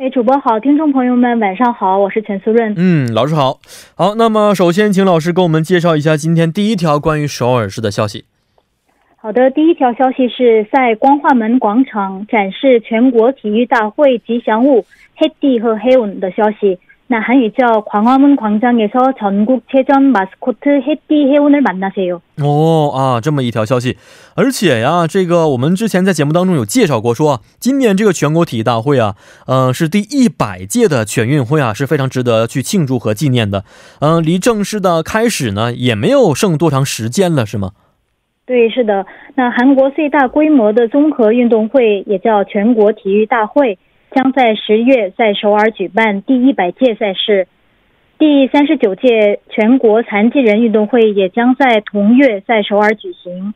哎，主播好，听众朋友们晚上好，我是陈苏润。嗯，老师好。好，那么首先请老师给我们介绍一下今天第一条关于首尔市的消息。好的，第一条消息是在光化门广场展示全国体育大会吉祥物。黑地和黑文的消息，那韩语叫광화문광장에서전국체전마스코트해띠해운을만나세요哦啊，这么一条消息，而且呀，这个我们之前在节目当中有介绍过，说今年这个全国体育大会啊，呃，是第一百届的全运会啊，是非常值得去庆祝和纪念的。嗯，离正式的开始呢，也没有剩多长时间了，是吗？对，是的。那韩国最大规模的综合运动会也叫全国体育大会。 将在十月在首尔举办第一百届赛事，第三十九届全国残疾人运动会也将在同月在首尔举行。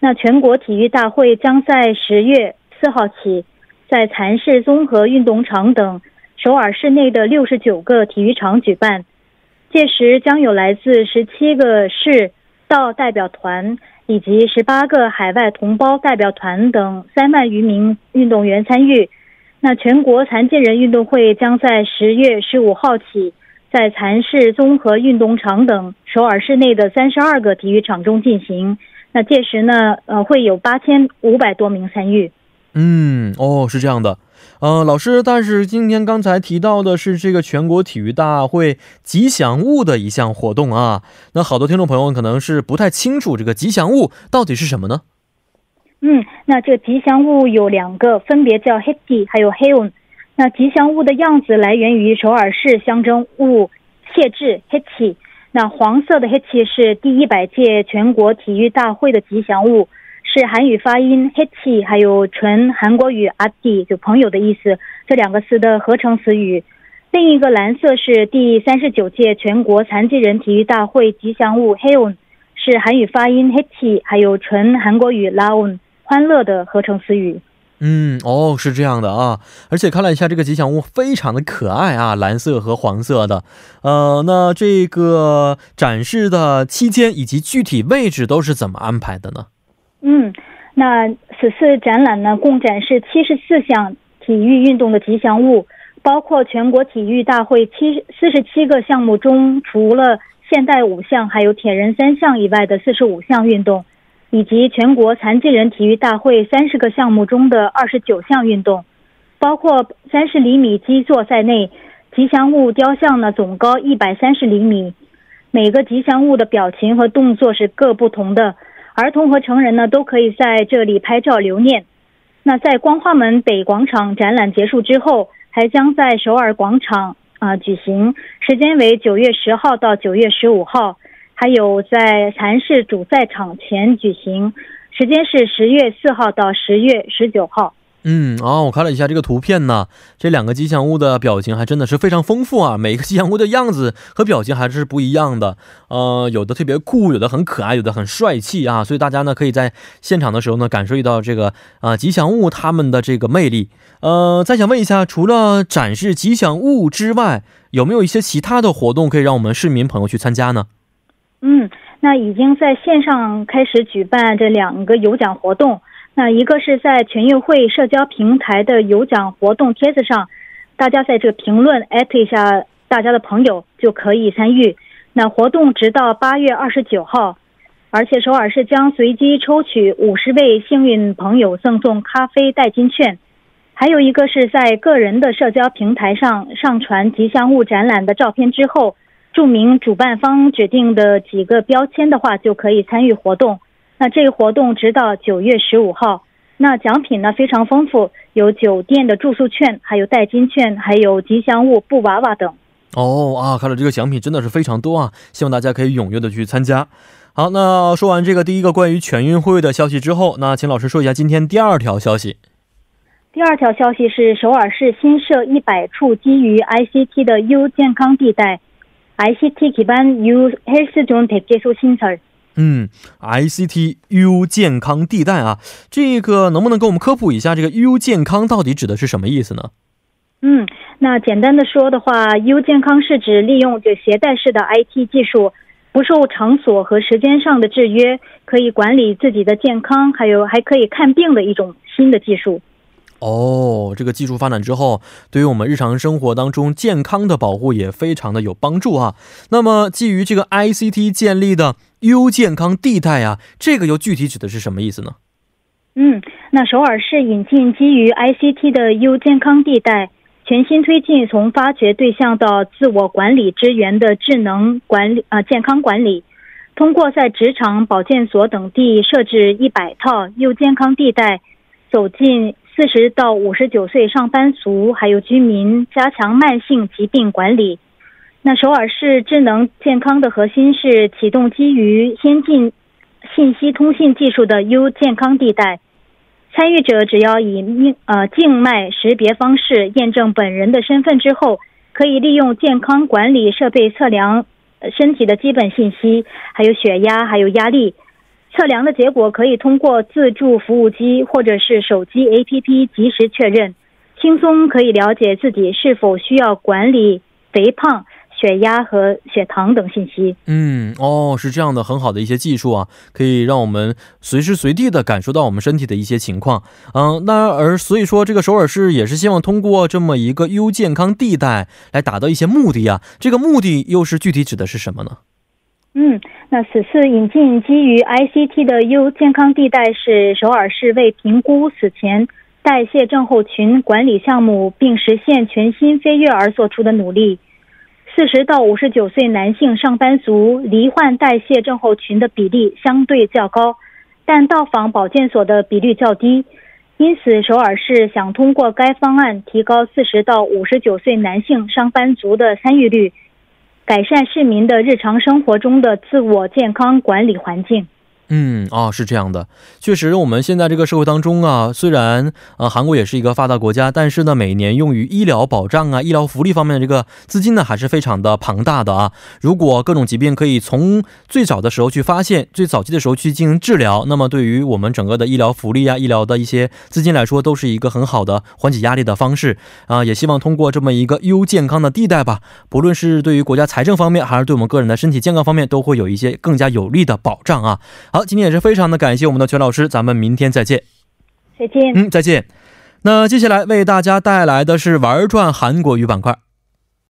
那全国体育大会将在十月四号起，在蚕市综合运动场等首尔市内的六十九个体育场举办。届时将有来自十七个市道代表团以及十八个海外同胞代表团等三万余名运动员参与。那全国残疾人运动会将在十月十五号起，在蚕市综合运动场等首尔市内的三十二个体育场中进行。那届时呢，呃，会有八千五百多名参与。嗯，哦，是这样的，呃，老师，但是今天刚才提到的是这个全国体育大会吉祥物的一项活动啊，那好多听众朋友可能是不太清楚这个吉祥物到底是什么呢？嗯，那这吉祥物有两个，分别叫黑地还有 Heun。那吉祥物的样子来源于首尔市象征物谢志黑气。那黄色的黑气是第一百届全国体育大会的吉祥物，是韩语发音黑气，还有纯韩国语阿弟就朋友的意思，这两个词的合成词语。另一个蓝色是第三十九届全国残疾人体育大会吉祥物 Heun，是韩语发音黑气，还有纯韩国语 Laon。欢乐的合成词语，嗯，哦，是这样的啊，而且看了一下这个吉祥物，非常的可爱啊，蓝色和黄色的，呃，那这个展示的期间以及具体位置都是怎么安排的呢？嗯，那此次展览呢，共展示七十四项体育运动的吉祥物，包括全国体育大会七四十七个项目中，除了现代五项还有铁人三项以外的四十五项运动。以及全国残疾人体育大会三十个项目中的二十九项运动，包括三十厘米基座在内，吉祥物雕像呢总高一百三十厘米，每个吉祥物的表情和动作是各不同的，儿童和成人呢都可以在这里拍照留念。那在光化门北广场展览结束之后，还将在首尔广场啊举行，时间为九月十号到九月十五号。还有在蚕市主赛场前举行，时间是十月四号到十月十九号。嗯，啊，我看了一下这个图片呢，这两个吉祥物的表情还真的是非常丰富啊，每一个吉祥物的样子和表情还是不一样的。呃，有的特别酷，有的很可爱，有的很帅气啊，所以大家呢可以在现场的时候呢感受到这个啊吉祥物它们的这个魅力。呃，再想问一下，除了展示吉祥物之外，有没有一些其他的活动可以让我们市民朋友去参加呢？嗯，那已经在线上开始举办这两个有奖活动。那一个是在全运会社交平台的有奖活动帖子上，大家在这个评论艾特一下大家的朋友就可以参与。那活动直到八月二十九号，而且首尔市将随机抽取五十位幸运朋友赠送咖啡代金券。还有一个是在个人的社交平台上上传吉祥物展览的照片之后。注明主办方指定的几个标签的话，就可以参与活动。那这个活动直到九月十五号。那奖品呢非常丰富，有酒店的住宿券，还有代金券，还有吉祥物布娃娃等。哦啊，看来这个奖品真的是非常多啊！希望大家可以踊跃的去参加。好，那说完这个第一个关于全运会的消息之后，那请老师说一下今天第二条消息。第二条消息是首尔市新设一百处基于 ICT 的优健康地带。ICT 기반 U 헬스 존 100개소 신설. 嗯，ICT U 健康地带啊，这个能不能给我们科普一下，这个 U 健康到底指的是什么意思呢？嗯，那简单的说的话，U 健康是指利用这携带式的 IT 技术，不受场所和时间上的制约，可以管理自己的健康，还有还可以看病的一种新的技术。 哦，这个技术发展之后，对于我们日常生活当中健康的保护也非常的有帮助啊。那么，基于这个 ICT 建立的 U 健康地带啊，这个又具体指的是什么意思呢？嗯，那首尔市引进基于 ICT 的 U 健康地带，全新推进从发掘对象到自我管理支援的智能管理啊健康管理，通过在职场、保健所等地设置一百套 U 健康地带，走进。四十到五十九岁上班族还有居民，加强慢性疾病管理。那首尔市智能健康的核心是启动基于先进信息通信技术的 U 健康地带。参与者只要以命呃静脉识别方式验证本人的身份之后，可以利用健康管理设备测量身体的基本信息，还有血压，还有压力。测量的结果可以通过自助服务机或者是手机 APP 及时确认，轻松可以了解自己是否需要管理肥胖、血压和血糖等信息。嗯，哦，是这样的，很好的一些技术啊，可以让我们随时随地的感受到我们身体的一些情况。嗯，那而所以说，这个首尔市也是希望通过这么一个优健康地带来达到一些目的啊。这个目的又是具体指的是什么呢？嗯，那此次引进基于 ICT 的 U 健康地带是首尔市为评估此前代谢症候群管理项目并实现全新飞跃而做出的努力。四十到五十九岁男性上班族罹患代谢症候群的比例相对较高，但到访保健所的比率较低，因此首尔市想通过该方案提高四十到五十九岁男性上班族的参与率。改善市民的日常生活中的自我健康管理环境。嗯哦，是这样的，确实，我们现在这个社会当中啊，虽然呃韩国也是一个发达国家，但是呢，每年用于医疗保障啊、医疗福利方面的这个资金呢，还是非常的庞大的啊。如果各种疾病可以从最早的时候去发现，最早期的时候去进行治疗，那么对于我们整个的医疗福利啊、医疗的一些资金来说，都是一个很好的缓解压力的方式啊。也希望通过这么一个优健康的地带吧，不论是对于国家财政方面，还是对我们个人的身体健康方面，都会有一些更加有力的保障啊。好，今天也是非常的感谢我们的全老师，咱们明天再见。再见。嗯，再见。那接下来为大家带来的是玩转韩国语板块。